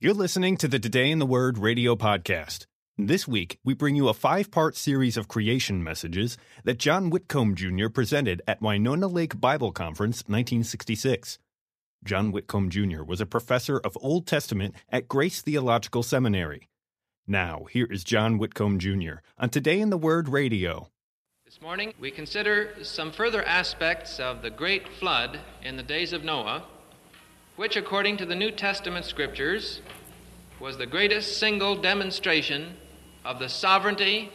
You're listening to the Today in the Word radio podcast. This week, we bring you a five part series of creation messages that John Whitcomb Jr. presented at Winona Lake Bible Conference 1966. John Whitcomb Jr. was a professor of Old Testament at Grace Theological Seminary. Now, here is John Whitcomb Jr. on Today in the Word radio. This morning, we consider some further aspects of the great flood in the days of Noah which, according to the New Testament scriptures, was the greatest single demonstration of the sovereignty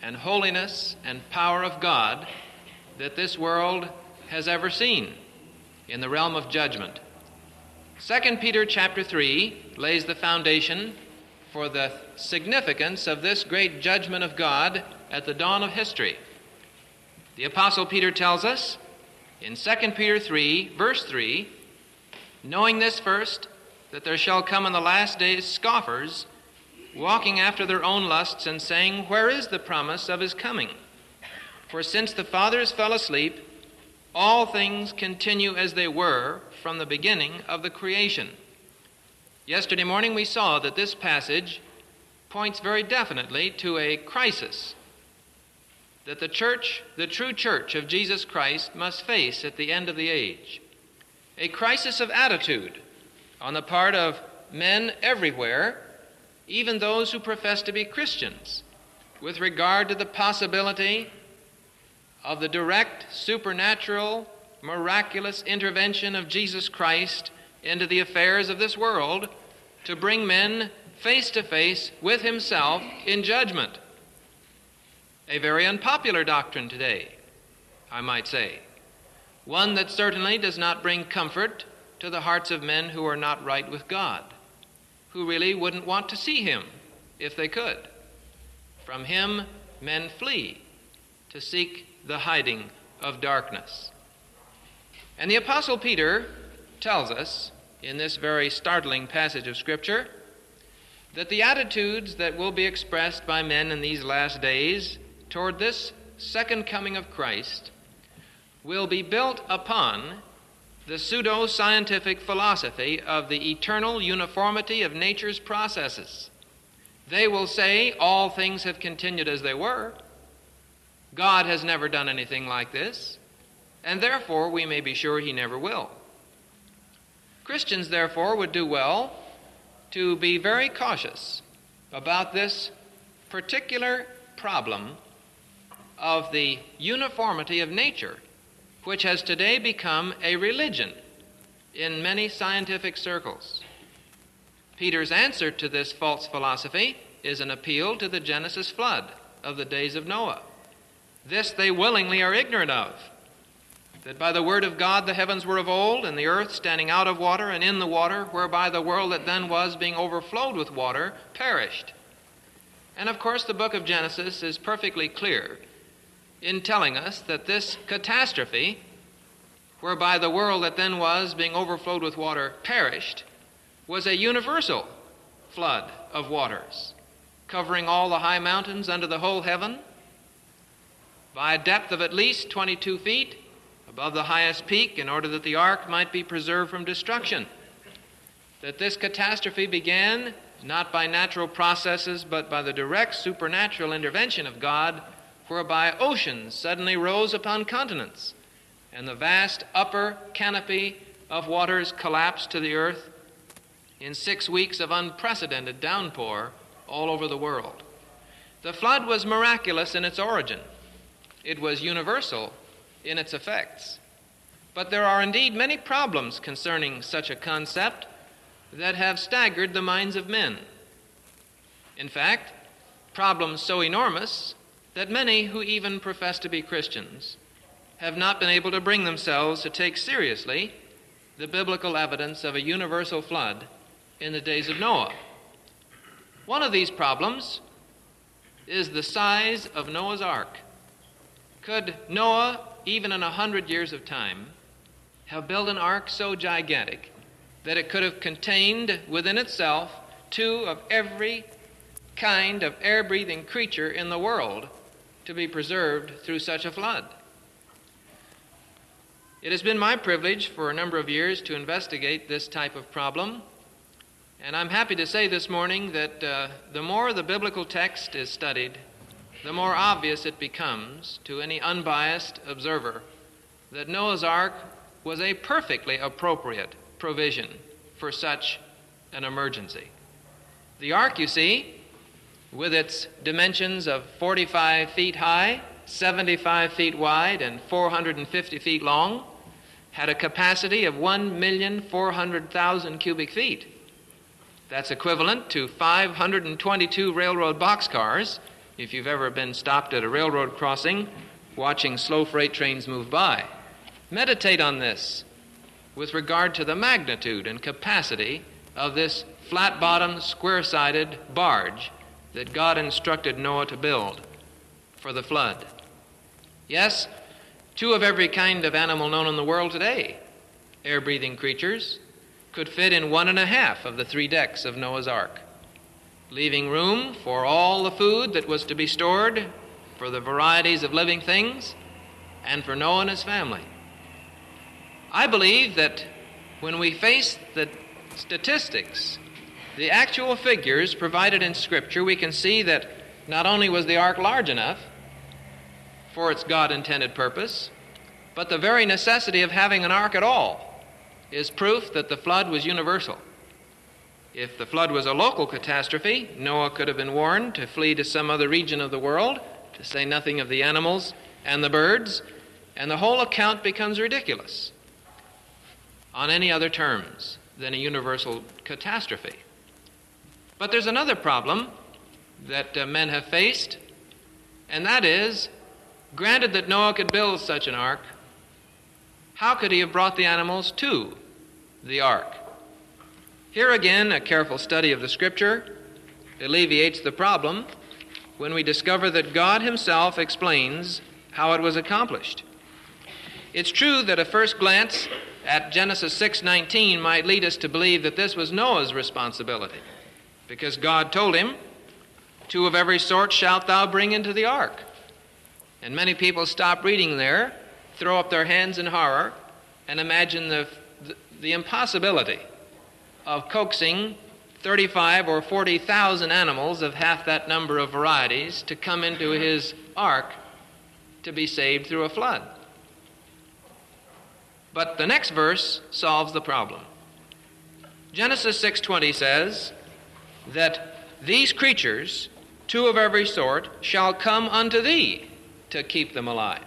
and holiness and power of God that this world has ever seen in the realm of judgment. 2 Peter chapter 3 lays the foundation for the significance of this great judgment of God at the dawn of history. The apostle Peter tells us in 2 Peter 3 verse 3 Knowing this first, that there shall come in the last days scoffers, walking after their own lusts, and saying, Where is the promise of his coming? For since the fathers fell asleep, all things continue as they were from the beginning of the creation. Yesterday morning we saw that this passage points very definitely to a crisis that the church, the true church of Jesus Christ, must face at the end of the age a crisis of attitude on the part of men everywhere, even those who profess to be Christians, with regard to the possibility of the direct, supernatural, miraculous intervention of Jesus Christ into the affairs of this world to bring men face to face with Himself in judgment. A very unpopular doctrine today, I might say one that certainly does not bring comfort to the hearts of men who are not right with God, who really wouldn't want to see Him if they could. From Him, men flee to seek the hiding of darkness. And the Apostle Peter tells us in this very startling passage of Scripture that the attitudes that will be expressed by men in these last days toward this second coming of Christ will be built upon the pseudo scientific philosophy of the eternal uniformity of nature's processes. They will say all things have continued as they were. God has never done anything like this, and therefore we may be sure he never will. Christians, therefore, would do well to be very cautious about this particular problem of the uniformity of nature which has today become a religion in many scientific circles. Peter's answer to this false philosophy is an appeal to the Genesis flood of the days of Noah. This they willingly are ignorant of that by the word of God the heavens were of old, and the earth standing out of water and in the water, whereby the world that then was, being overflowed with water, perished. And of course, the book of Genesis is perfectly clear in telling us that this catastrophe, whereby the world that then was, being overflowed with water, perished, was a universal flood of waters, covering all the high mountains under the whole heaven by a depth of at least 22 feet above the highest peak in order that the ark might be preserved from destruction. That this catastrophe began not by natural processes, but by the direct supernatural intervention of God whereby oceans suddenly rose upon continents, and the vast upper canopy of waters collapsed to the earth in six weeks of unprecedented downpour all over the world. The flood was miraculous in its origin, it was universal in its effects. But there are indeed many problems concerning such a concept that have staggered the minds of men. In fact, problems so enormous that many who even profess to be Christians have not been able to bring themselves to take seriously the biblical evidence of a universal flood in the days of Noah. One of these problems is the size of Noah's ark. Could Noah, even in a hundred years of time, have built an ark so gigantic that it could have contained within itself two of every kind of air breathing creature in the world to be preserved through such a flood. It has been my privilege for a number of years to investigate this type of problem, And I'm happy to say this morning that uh, the more the biblical text is studied, the more obvious it becomes to any unbiased observer that Noah's Ark was a perfectly appropriate provision for such an emergency. The ark, you see, with its dimensions of 45 feet high, 75 feet wide, and 450 feet long, had a capacity of 1,400,000 cubic feet. That's equivalent to 522 railroad boxcars if you've ever been stopped at a railroad crossing watching slow freight trains move by. Meditate on this with regard to the magnitude and capacity of this flat bottomed, square sided barge that God instructed Noah to build for the flood. Yes, two of every kind of animal known in the world today, air breathing creatures, could fit in one and a half of the three decks of Noah's Ark, leaving room for all the food that was to be stored, for the varieties of living things, and for Noah and his family. I believe that when we face the statistics, the actual figures provided in Scripture, we can see that not only was the ark large enough for its God intended purpose, but the very necessity of having an ark at all is proof that the flood was universal. If the flood was a local catastrophe, Noah could have been warned to flee to some other region of the world, to say nothing of the animals and the birds, and the whole account becomes ridiculous on any other terms than a universal catastrophe. But there's another problem that uh, men have faced, and that is granted that Noah could build such an ark, how could he have brought the animals to the ark? Here again, a careful study of the scripture alleviates the problem when we discover that God Himself explains how it was accomplished. It's true that a first glance at Genesis 6:19 might lead us to believe that this was Noah's responsibility because God told him, "Two of every sort shalt thou bring into the ark." And many people stop reading there, throw up their hands in horror, and imagine the, the, the impossibility of coaxing 35 or 40,000 animals of half that number of varieties to come into his ark to be saved through a flood. But the next verse solves the problem. Genesis 6:20 says that these creatures, two of every sort, shall come unto thee to keep them alive.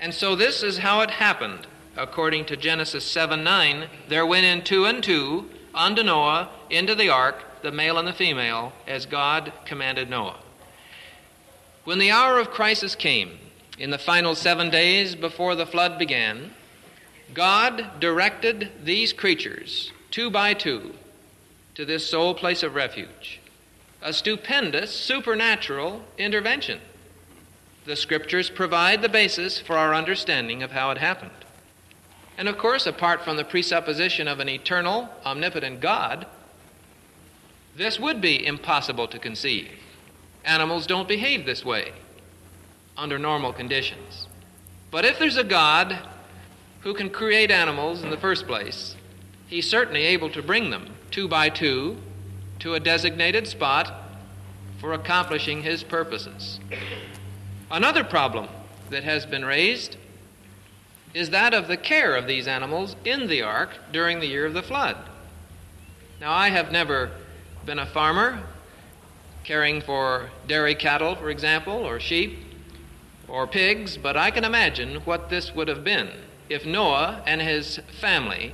And so this is how it happened. According to Genesis 7 9, there went in two and two unto Noah into the ark, the male and the female, as God commanded Noah. When the hour of crisis came, in the final seven days before the flood began, God directed these creatures, two by two, to this sole place of refuge. A stupendous supernatural intervention. The scriptures provide the basis for our understanding of how it happened. And of course, apart from the presupposition of an eternal, omnipotent God, this would be impossible to conceive. Animals don't behave this way under normal conditions. But if there's a God who can create animals in the first place, he's certainly able to bring them two by two to a designated spot for accomplishing his purposes. Another problem that has been raised is that of the care of these animals in the ark during the year of the flood. Now, I have never been a farmer caring for dairy cattle, for example, or sheep or pigs, but I can imagine what this would have been if Noah and his family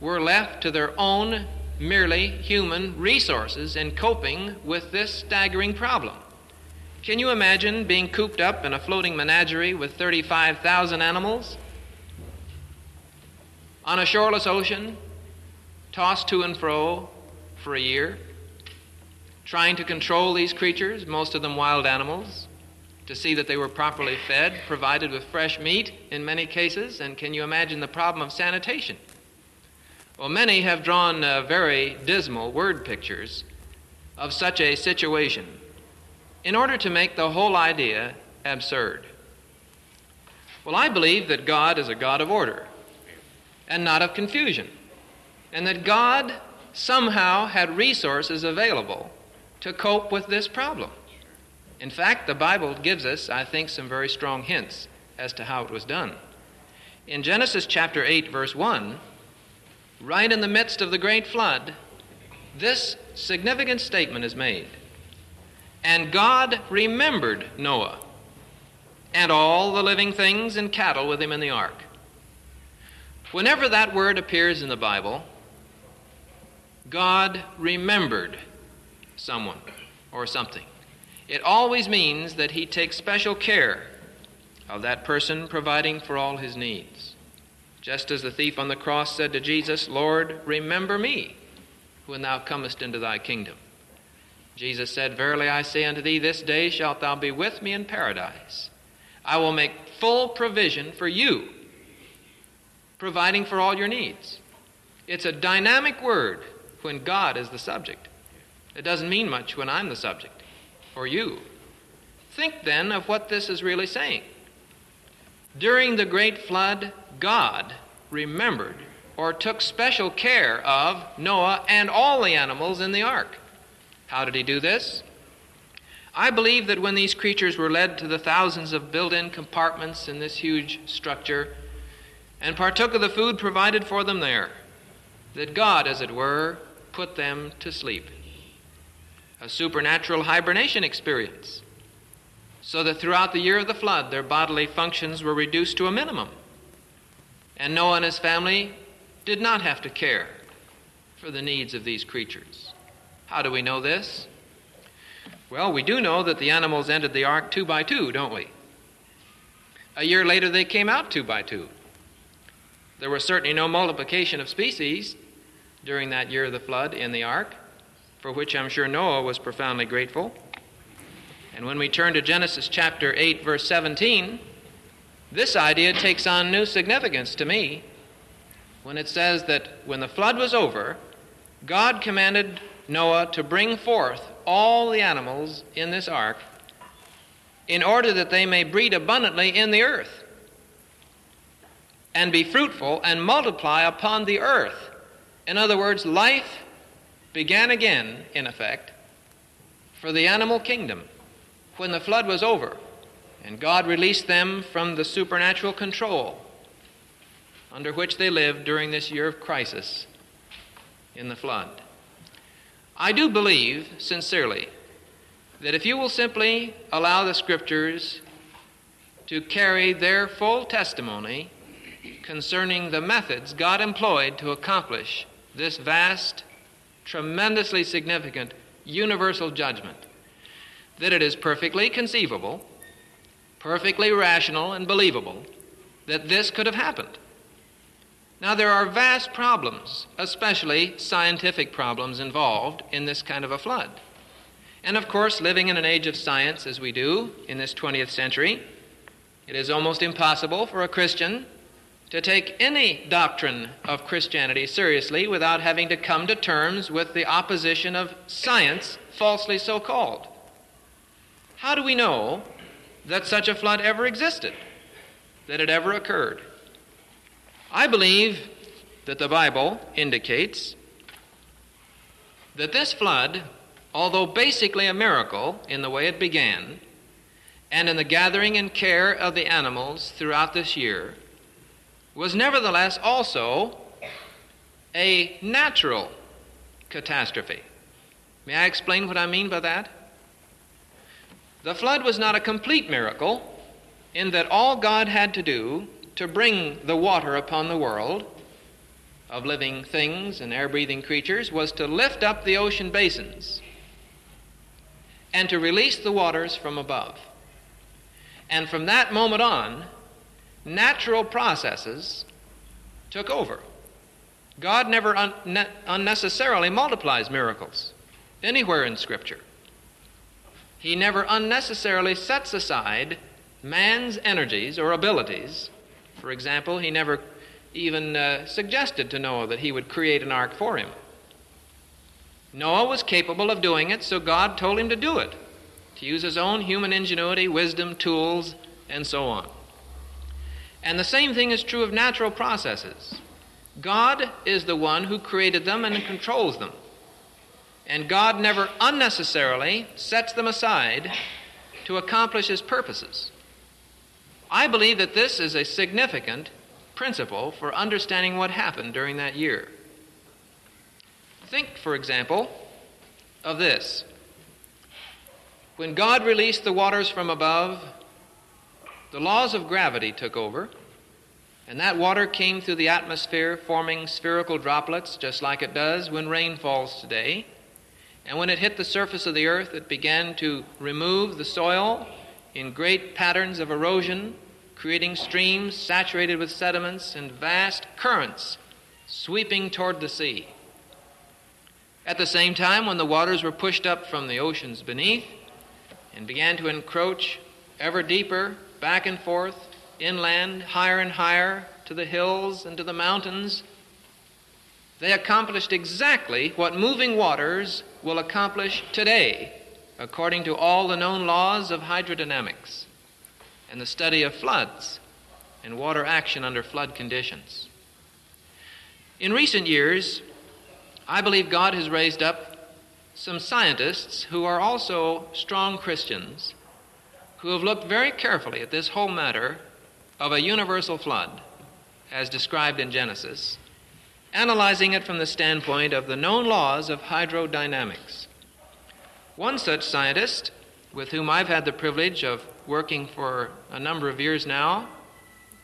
were left to their own merely human resources in coping with this staggering problem. Can you imagine being cooped up in a floating menagerie with 35,000 animals? On a shoreless ocean, tossed to and fro for a year, trying to control these creatures, most of them wild animals, to see that they were properly fed, provided with fresh meat in many cases, and can you imagine the problem of sanitation? Well, many have drawn uh, very dismal word pictures of such a situation in order to make the whole idea absurd. Well, I believe that God is a God of order and not of confusion, and that God somehow had resources available to cope with this problem. In fact, the Bible gives us, I think, some very strong hints as to how it was done. In Genesis chapter 8, verse 1, right in the midst of the great flood, this significant statement is made And God remembered Noah and all the living things and cattle with him in the ark. Whenever that word appears in the Bible, God remembered someone or something. It always means that He takes special care of that person, providing for all his needs. Just as the thief on the cross said to Jesus, Lord, remember me when thou comest into thy kingdom. Jesus said, Verily I say unto thee, this day shalt thou be with me in paradise. I will make full provision for you, providing for all your needs. It's a dynamic word when God is the subject. It doesn't mean much when I'm the subject, or you. Think then of what this is really saying. During the great flood, God remembered or took special care of Noah and all the animals in the ark. How did he do this? I believe that when these creatures were led to the thousands of built in compartments in this huge structure and partook of the food provided for them there, that God, as it were, put them to sleep. A supernatural hibernation experience so that throughout the year of the flood their bodily functions were reduced to a minimum. And Noah and his family did not have to care for the needs of these creatures. How do we know this? Well, we do know that the animals entered the ark two by two, don't we? A year later, they came out two by two. There was certainly no multiplication of species during that year of the flood in the ark, for which I'm sure Noah was profoundly grateful. And when we turn to Genesis chapter 8, verse 17, this idea takes on new significance to me when it says that when the flood was over, God commanded Noah to bring forth all the animals in this ark in order that they may breed abundantly in the earth and be fruitful and multiply upon the earth. In other words, life began again, in effect, for the animal kingdom when the flood was over and God released them from the supernatural control under which they lived during this year of crisis in the flood. I do believe, sincerely, that if you will simply allow the Scriptures to carry their full testimony concerning the methods God employed to accomplish this vast, tremendously significant universal judgment, that it is perfectly conceivable, perfectly rational, and believable that this could have happened. Now, there are vast problems, especially scientific problems, involved in this kind of a flood. And of course, living in an age of science as we do in this 20th century, it is almost impossible for a Christian to take any doctrine of Christianity seriously without having to come to terms with the opposition of science, falsely so called. How do we know that such a flood ever existed, that it ever occurred? I believe that the Bible indicates that this flood, although basically a miracle in the way it began, and in the gathering and care of the animals throughout this year, was nevertheless also a natural catastrophe. May I explain what I mean by that? The flood was not a complete miracle in that all God had to do to bring the water upon the world of living things and air breathing creatures was to lift up the ocean basins and to release the waters from above. And from that moment on, natural processes took over. God never un- unnecessarily multiplies miracles anywhere in Scripture. He never unnecessarily sets aside man's energies or abilities. For example, he never even uh, suggested to Noah that he would create an ark for him. Noah was capable of doing it, so God told him to do it, to use his own human ingenuity, wisdom, tools, and so on. And the same thing is true of natural processes. God is the one who created them and controls them. And God never unnecessarily sets them aside to accomplish his purposes. I believe that this is a significant principle for understanding what happened during that year. Think, for example, of this. When God released the waters from above, the laws of gravity took over, and that water came through the atmosphere, forming spherical droplets, just like it does when rain falls today. And when it hit the surface of the earth, it began to remove the soil in great patterns of erosion, creating streams saturated with sediments and vast currents sweeping toward the sea. At the same time, when the waters were pushed up from the oceans beneath and began to encroach ever deeper, back and forth, inland, higher and higher, to the hills and to the mountains, they accomplished exactly what moving waters will accomplish today, according to all the known laws of hydrodynamics and the study of floods and water action under flood conditions. In recent years, I believe God has raised up some scientists who are also strong Christians who have looked very carefully at this whole matter of a universal flood, as described in Genesis, analyzing it from the standpoint of the known laws of hydrodynamics. One such scientist, with whom I've had the privilege of working for a number of years now,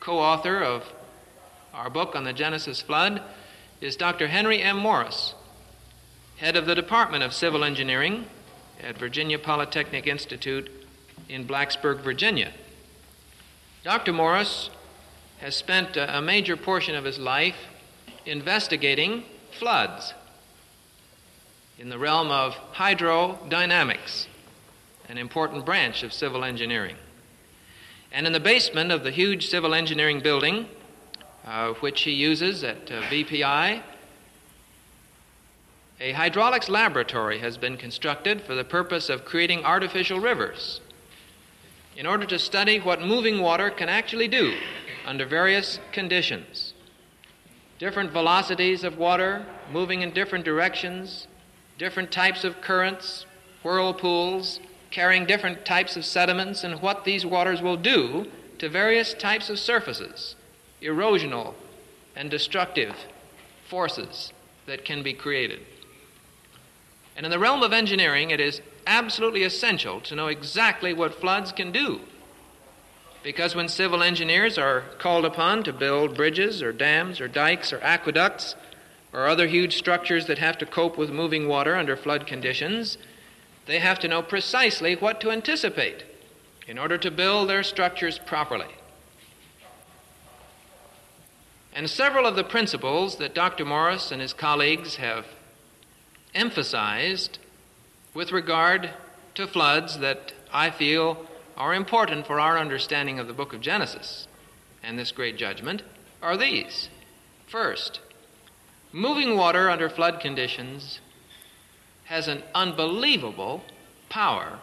co author of our book on the Genesis flood, is Dr. Henry M. Morris, head of the Department of Civil Engineering at Virginia Polytechnic Institute in Blacksburg, Virginia. Dr. Morris has spent a major portion of his life investigating floods in the realm of hydrodynamics, an important branch of civil engineering. And in the basement of the huge civil engineering building uh, which he uses at uh, VPI. A hydraulics laboratory has been constructed for the purpose of creating artificial rivers in order to study what moving water can actually do under various conditions. Different velocities of water moving in different directions, different types of currents, whirlpools, carrying different types of sediments, and what these waters will do to various types of surfaces erosional and destructive forces that can be created. And in the realm of engineering, it is absolutely essential to know exactly what floods can do. Because when civil engineers are called upon to build bridges or dams or dikes or aqueducts or other huge structures that have to cope with moving water under flood conditions, they have to know precisely what to anticipate in order to build their structures properly. And several of the principles that Dr. Morris and his colleagues have emphasized with regard to floods that I feel are important for our understanding of the book of Genesis and this great judgment are these. First, moving water under flood conditions has an unbelievable power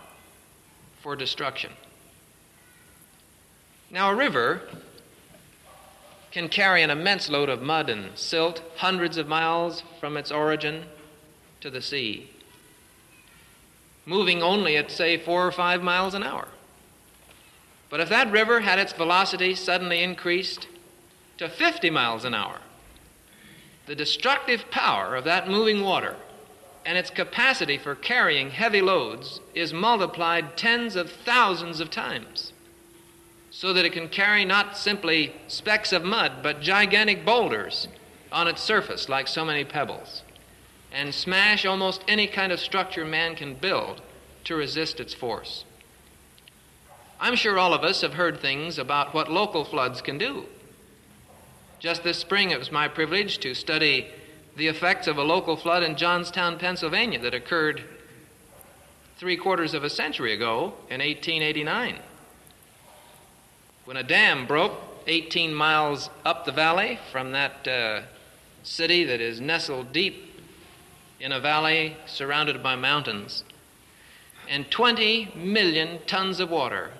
for destruction. Now, a river can carry an immense load of mud and silt hundreds of miles from its origin to the sea, moving only at, say, four or five miles an hour. But if that river had its velocity suddenly increased to 50 miles an hour, the destructive power of that moving water and its capacity for carrying heavy loads is multiplied tens of thousands of times so that it can carry not simply specks of mud, but gigantic boulders on its surface like so many pebbles, and smash almost any kind of structure man can build to resist its force. I'm sure all of us have heard things about what local floods can do. Just this spring, it was my privilege to study the effects of a local flood in Johnstown, Pennsylvania, that occurred three quarters of a century ago in 1889 when a dam broke 18 miles up the valley from that uh, city that is nestled deep in a valley surrounded by mountains, and 20 million tons of water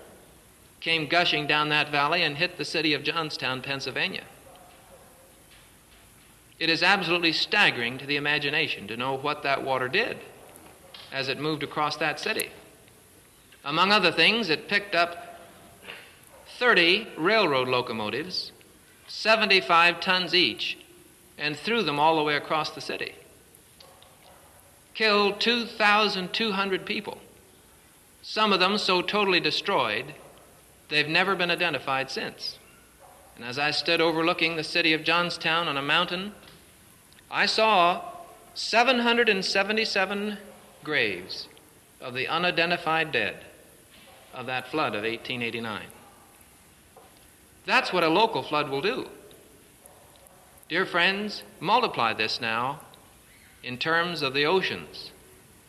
came gushing down that valley and hit the city of Johnstown, Pennsylvania. It is absolutely staggering to the imagination to know what that water did as it moved across that city. Among other things, it picked up 30 railroad locomotives, 75 tons each, and threw them all the way across the city. Killed 2,200 people, some of them so totally destroyed they've never been identified since. And as I stood overlooking the city of Johnstown on a mountain, I saw 777 graves of the unidentified dead of that flood of 1889. That's what a local flood will do. Dear friends, multiply this now in terms of the oceans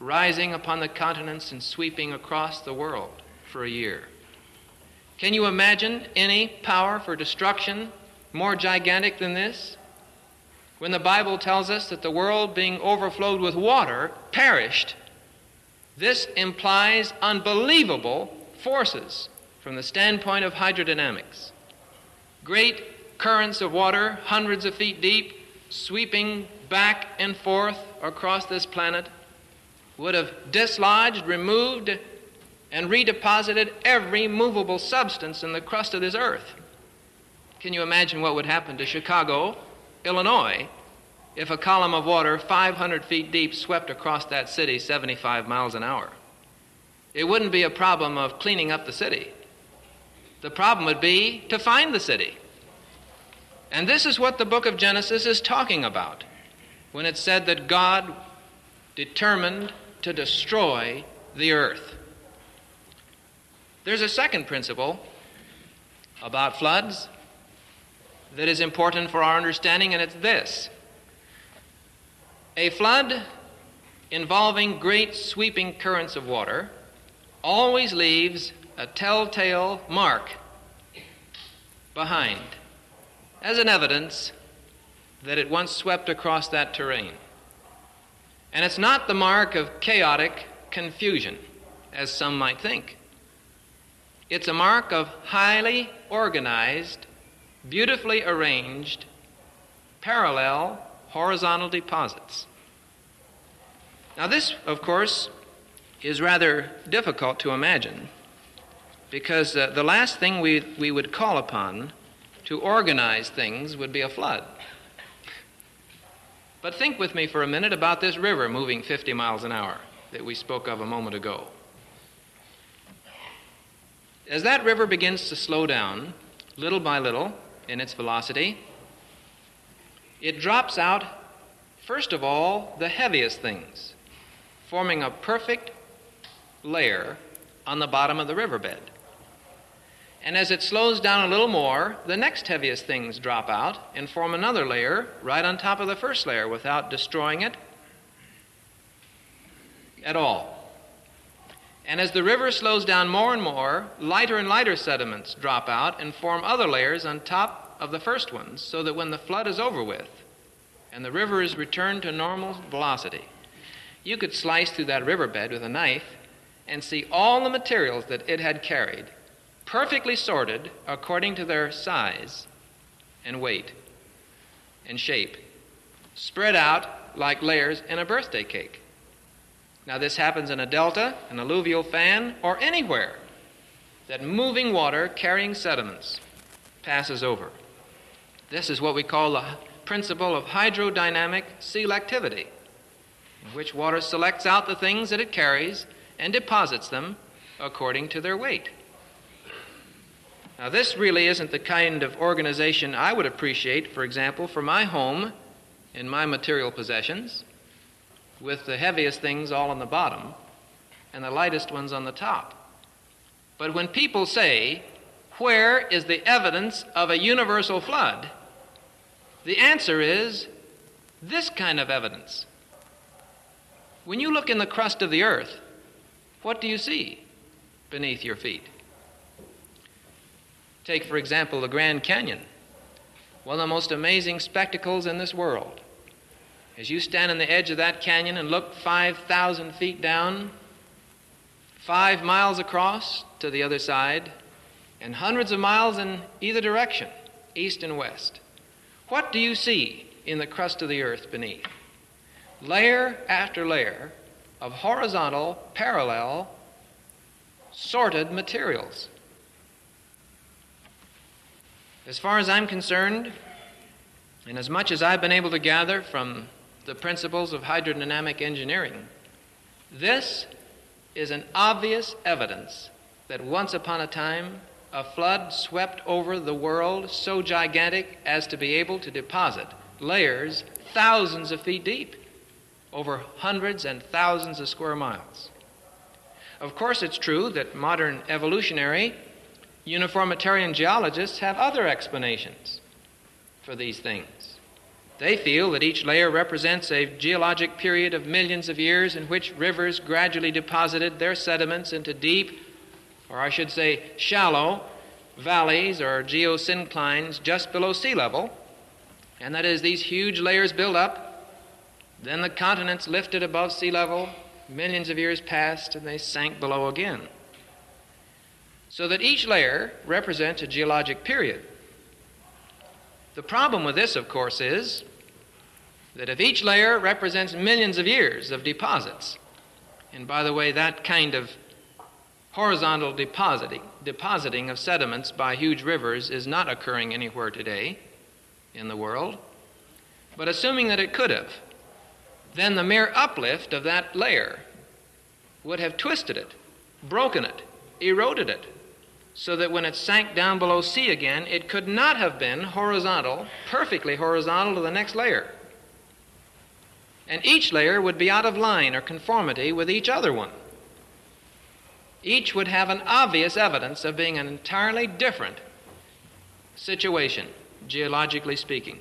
rising upon the continents and sweeping across the world for a year. Can you imagine any power for destruction more gigantic than this? When the Bible tells us that the world being overflowed with water perished, this implies unbelievable forces from the standpoint of hydrodynamics. Great currents of water, hundreds of feet deep, sweeping back and forth across this planet, would have dislodged, removed, and redeposited every movable substance in the crust of this earth. Can you imagine what would happen to Chicago, Illinois, if a column of water 500 feet deep swept across that city 75 miles an hour? It wouldn't be a problem of cleaning up the city. The problem would be to find the city. And this is what the book of Genesis is talking about when it said that God determined to destroy the earth. There's a second principle about floods that is important for our understanding, and it's this a flood involving great sweeping currents of water always leaves a telltale mark behind as an evidence that it once swept across that terrain. And it's not the mark of chaotic confusion, as some might think. It's a mark of highly organized, beautifully arranged, parallel horizontal deposits. Now, this, of course, is rather difficult to imagine because uh, the last thing we, we would call upon to organize things would be a flood. But think with me for a minute about this river moving 50 miles an hour that we spoke of a moment ago. As that river begins to slow down, little by little, in its velocity, it drops out, first of all, the heaviest things, forming a perfect layer on the bottom of the riverbed. And as it slows down a little more, the next heaviest things drop out and form another layer right on top of the first layer without destroying it at all. And as the river slows down more and more, lighter and lighter sediments drop out and form other layers on top of the first ones, so that when the flood is over with and the river is returned to normal velocity, you could slice through that riverbed with a knife and see all the materials that it had carried, perfectly sorted according to their size and weight and shape, spread out like layers in a birthday cake. Now, this happens in a delta, an alluvial fan, or anywhere that moving water carrying sediments passes over. This is what we call the principle of hydrodynamic selectivity, in which water selects out the things that it carries and deposits them according to their weight. Now, this really isn't the kind of organization I would appreciate, for example, for my home and my material possessions with the heaviest things all on the bottom and the lightest ones on the top. But when people say, Where is the evidence of a universal flood? the answer is this kind of evidence. When you look in the crust of the earth, what do you see beneath your feet? Take, for example, the Grand Canyon, one of the most amazing spectacles in this world. As you stand on the edge of that canyon and look 5,000 feet down, five miles across to the other side, and hundreds of miles in either direction, east and west, what do you see in the crust of the earth beneath. Layer after layer of horizontal, parallel, sorted materials. As far as I'm concerned, and as much as I've been able to gather from the principles of hydrodynamic engineering, this is an obvious evidence that once upon a time a flood swept over the world so gigantic as to be able to deposit layers thousands of feet deep over hundreds and thousands of square miles. Of course, it's true that modern evolutionary uniformitarian geologists have other explanations for these things. They feel that each layer represents a geologic period of millions of years in which rivers gradually deposited their sediments into deep, or I should say shallow, valleys or geosynclines just below sea level. And that is, these huge layers build up, then the continents lifted above sea level, millions of years passed, and they sank below again. So that each layer represents a geologic period. The problem with this, of course, is that if each layer represents millions of years of deposits, and by the way, that kind of horizontal depositing, depositing of sediments by huge rivers is not occurring anywhere today in the world, but assuming that it could have, then the mere uplift of that layer would have twisted it, broken it, eroded it, so that when it sank down below sea again, it could not have been horizontal, perfectly horizontal to the next layer. And each layer would be out of line or conformity with each other one. Each would have an obvious evidence of being an entirely different situation, geologically speaking.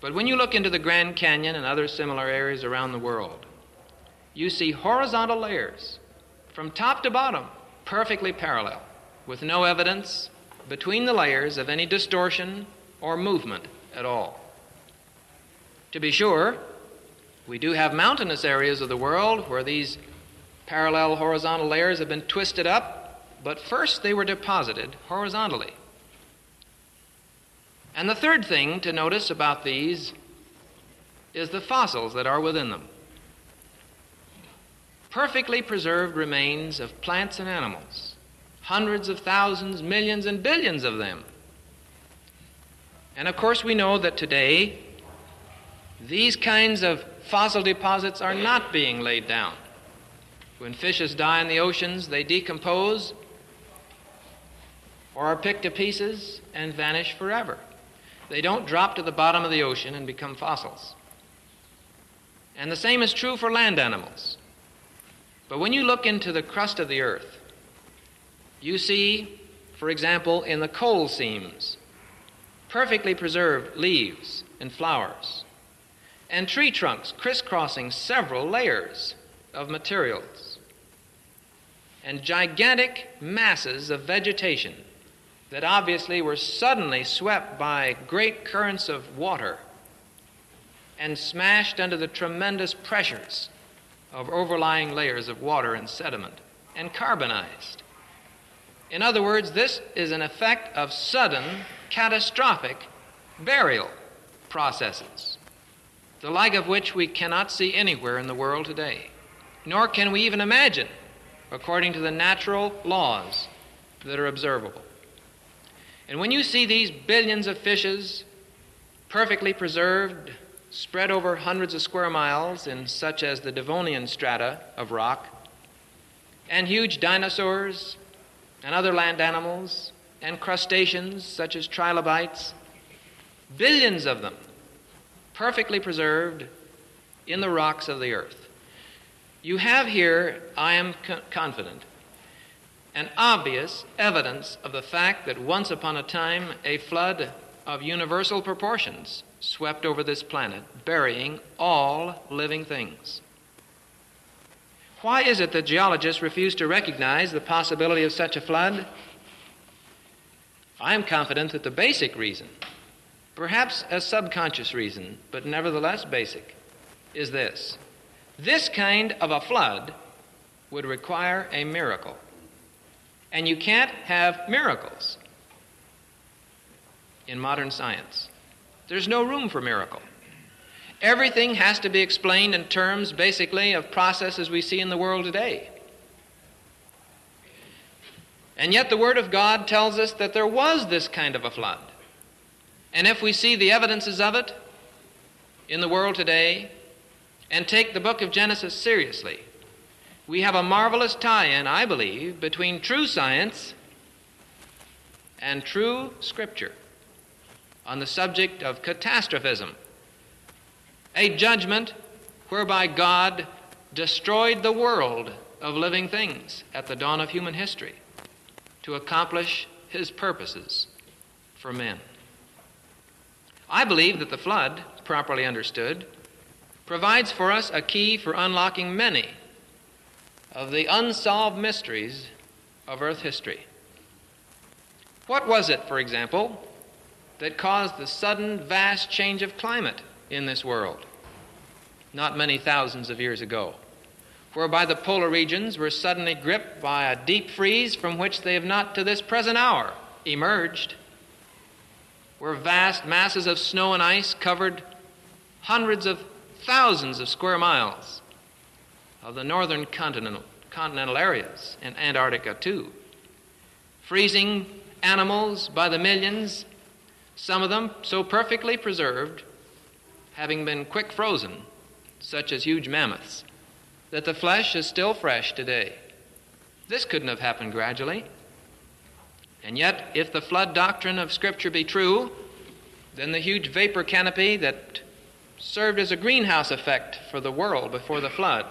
But when you look into the Grand Canyon and other similar areas around the world, you see horizontal layers from top to bottom, perfectly parallel with no evidence between the layers of any distortion or movement at all. To be sure, we do have mountainous areas of the world where these parallel horizontal layers have been twisted up, but first they were deposited horizontally. And the third thing to notice about these is the fossils that are within them. Perfectly preserved remains of plants and animals hundreds of thousands, millions, and billions of them. And of course, we know that today these kinds of fossil deposits are not being laid down. When fishes die in the oceans, they decompose or are picked to pieces and vanish forever. They don't drop to the bottom of the ocean and become fossils. And the same is true for land animals. But when you look into the crust of the earth, you see, for example, in the coal seams, perfectly preserved leaves and flowers, and tree trunks crisscrossing several layers of materials, and gigantic masses of vegetation that obviously were suddenly swept by great currents of water and smashed under the tremendous pressures of overlying layers of water and sediment and carbonized. In other words, this is an effect of sudden, catastrophic burial processes, the like of which we cannot see anywhere in the world today, nor can we even imagine according to the natural laws that are observable. And when you see these billions of fishes perfectly preserved, spread over hundreds of square miles in such as the Devonian strata of rock, and huge dinosaurs and other land animals and crustaceans such as trilobites, billions of them, perfectly preserved in the rocks of the earth. You have here, I am co- confident, an obvious evidence of the fact that once upon a time a flood of universal proportions swept over this planet, burying all living things. Why is it that geologists refuse to recognize the possibility of such a flood? I am confident that the basic reason, perhaps a subconscious reason, but nevertheless basic, is this. This kind of a flood would require a miracle. And you can't have miracles in modern science. There's no room for miracle. Everything has to be explained in terms, basically, of processes we see in the world today. And yet, the Word of God tells us that there was this kind of a flood. And if we see the evidences of it in the world today and take the book of Genesis seriously, we have a marvelous tie in, I believe, between true science and true Scripture on the subject of catastrophism, a judgment whereby God destroyed the world of living things at the dawn of human history to accomplish his purposes for men. I believe that the flood, properly understood, provides for us a key for unlocking many of the unsolved mysteries of Earth history. What was it, for example, that caused the sudden, vast change of climate in this world. Not many thousands of years ago? Whereby the polar regions were suddenly gripped by a deep freeze from which they have not to this present hour emerged, where vast masses of snow and ice covered hundreds of thousands of square miles of the northern continental, continental areas, and Antarctica too, freezing animals by the millions, some of them so perfectly preserved, having been quick frozen, such as huge mammoths, that the flesh is still fresh today. This couldn't have happened gradually. And yet, if the flood doctrine of Scripture be true, then the huge vapor canopy that served as a greenhouse effect for the world before the flood,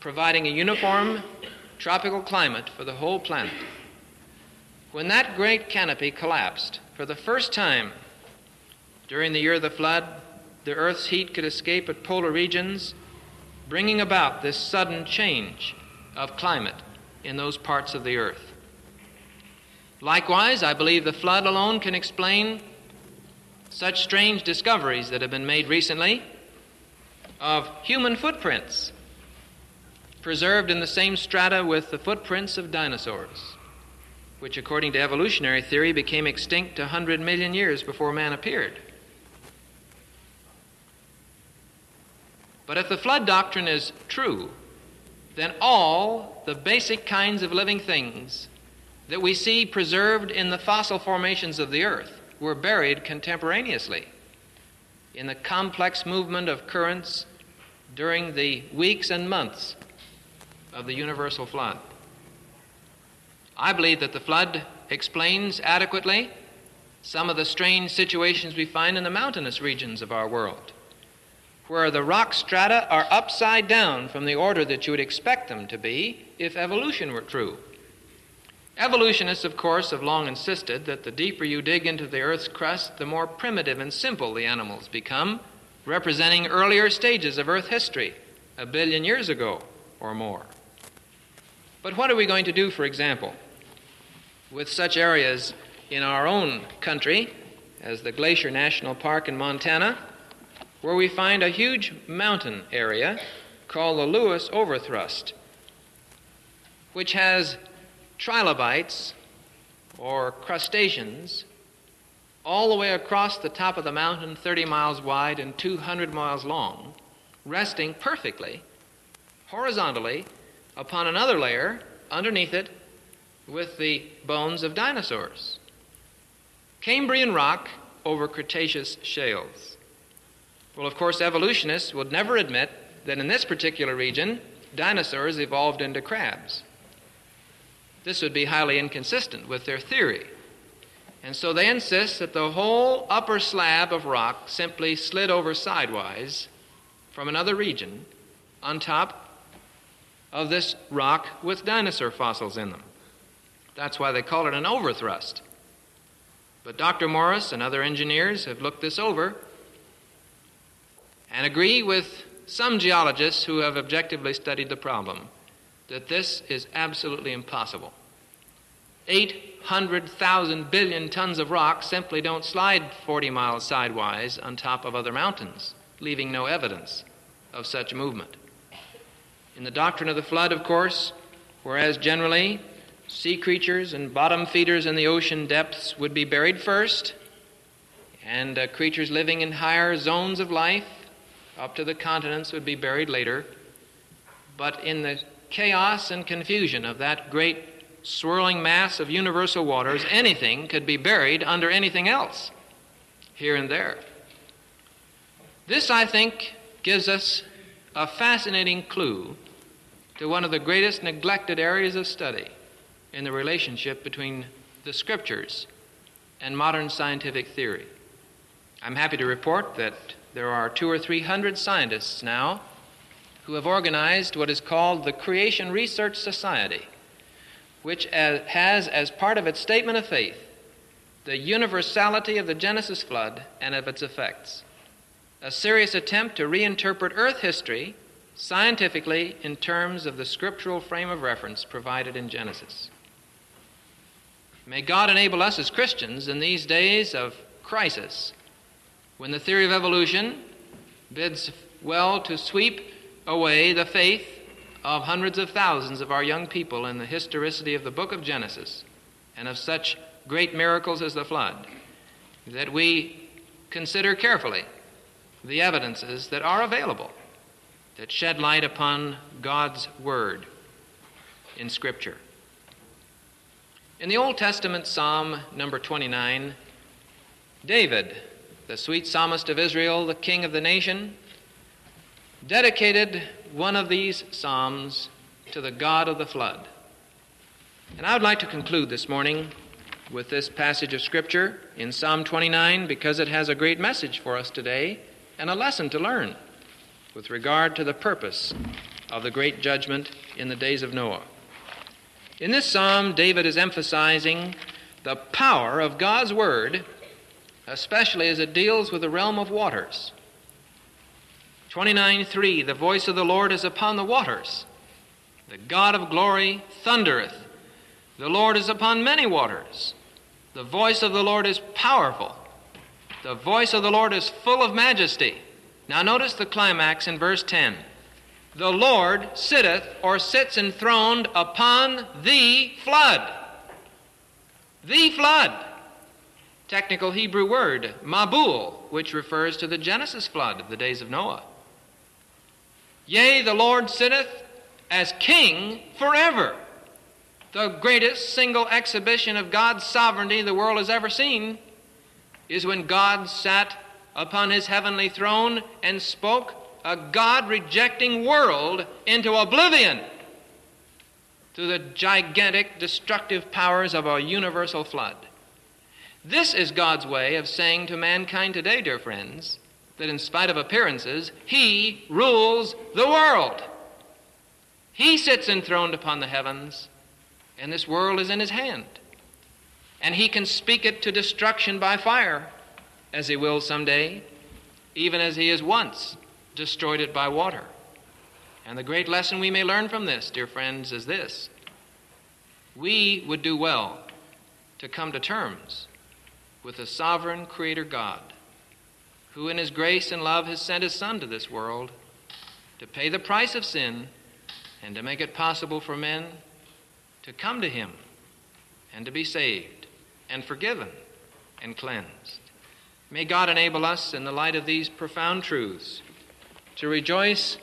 providing a uniform tropical climate for the whole planet, when that great canopy collapsed for the first time during the year of the flood, the Earth's heat could escape at polar regions, bringing about this sudden change of climate in those parts of the Earth. Likewise, I believe the flood alone can explain such strange discoveries that have been made recently of human footprints preserved in the same strata with the footprints of dinosaurs which, according to evolutionary theory, became extinct 100 million years before man appeared. But if the flood doctrine is true, then all the basic kinds of living things that we see preserved in the fossil formations of the earth were buried contemporaneously in the complex movement of currents during the weeks and months of the universal flood. I believe that the flood explains adequately some of the strange situations we find in the mountainous regions of our world, where the rock strata are upside down from the order that you would expect them to be if evolution were true. Evolutionists, of course, have long insisted that the deeper you dig into the Earth's crust, the more primitive and simple the animals become, representing earlier stages of Earth history, a billion years ago or more. But what are we going to do, for example, with such areas in our own country as the Glacier National Park in Montana, where we find a huge mountain area called the Lewis Overthrust, which has trilobites or crustaceans all the way across the top of the mountain, 30 miles wide and 200 miles long, resting perfectly, horizontally, upon another layer underneath it with the bones of dinosaurs. Cambrian rock over Cretaceous shales. Well, of course, evolutionists would never admit that in this particular region, dinosaurs evolved into crabs. This would be highly inconsistent with their theory. And so they insist that the whole upper slab of rock simply slid over sidewise from another region on top of this rock with dinosaur fossils in them. That's why they call it an overthrust. But Dr. Morris and other engineers have looked this over and agree with some geologists who have objectively studied the problem that this is absolutely impossible. 800,000 billion tons of rock simply don't slide 40 miles sidewise on top of other mountains, leaving no evidence of such movement. In the doctrine of the flood, of course, whereas generally sea creatures and bottom feeders in the ocean depths would be buried first, and uh, creatures living in higher zones of life up to the continents would be buried later. But in the chaos and confusion of that great swirling mass of universal waters, anything could be buried under anything else, here and there. This, I think, gives us a fascinating clue to one of the greatest neglected areas of study in the relationship between the scriptures and modern scientific theory. I'm happy to report that there are two or three hundred scientists now who have organized what is called the Creation Research Society, which has as part of its statement of faith the universality of the Genesis flood and of its effects. A serious attempt to reinterpret Earth history scientifically in terms of the scriptural frame of reference provided in Genesis. May God enable us as Christians in these days of crisis, when the theory of evolution bids well to sweep away the faith of hundreds of thousands of our young people in the historicity of the book of Genesis and of such great miracles as the flood, that we consider carefully the evidences that are available that shed light upon God's Word in Scripture. In the Old Testament Psalm number 29, David, the sweet psalmist of Israel, the king of the nation, dedicated one of these psalms to the God of the flood. And I would like to conclude this morning with this passage of Scripture in Psalm 29 because it has a great message for us today and a lesson to learn with regard to the purpose of the great judgment in the days of Noah. In this psalm, David is emphasizing the power of God's word, especially as it deals with the realm of waters. 29:3 The voice of the Lord is upon the waters. The God of glory thundereth. The Lord is upon many waters. The voice of the Lord is powerful. The voice of the Lord is full of majesty. Now notice the climax in verse 10 the Lord sitteth or sits enthroned upon the flood. The flood. Technical Hebrew word, Mabul, which refers to the Genesis flood of the days of Noah. Yea, the Lord sitteth as king forever. The greatest single exhibition of God's sovereignty the world has ever seen is when God sat upon his heavenly throne and spoke a God rejecting world into oblivion through the gigantic destructive powers of a universal flood. This is God's way of saying to mankind today, dear friends, that in spite of appearances, He rules the world. He sits enthroned upon the heavens, and this world is in His hand. And He can speak it to destruction by fire, as He will someday, even as He has once destroyed it by water. And the great lesson we may learn from this, dear friends, is this we would do well to come to terms with a sovereign Creator God, who in His grace and love has sent His Son to this world to pay the price of sin and to make it possible for men to come to Him and to be saved and forgiven and cleansed. May God enable us, in the light of these profound truths, to rejoice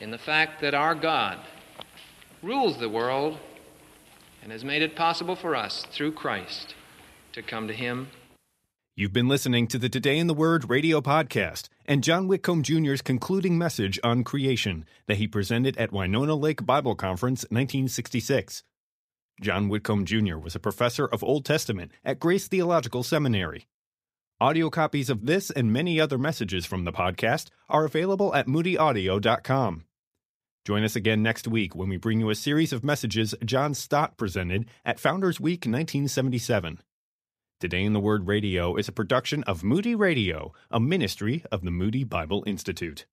in the fact that our God rules the world and has made it possible for us through Christ to come to Him. You've been listening to the Today in the Word radio podcast and John Whitcomb Jr.'s concluding message on creation that he presented at Winona Lake Bible Conference 1966. John Whitcomb Jr. was a professor of Old Testament at Grace Theological Seminary. Audio copies of this and many other messages from the podcast are available at moodyaudio.com. Join us again next week when we bring you a series of messages John Stott presented at Founders Week 1977. Today in the Word Radio is a production of Moody Radio, a ministry of the Moody Bible Institute.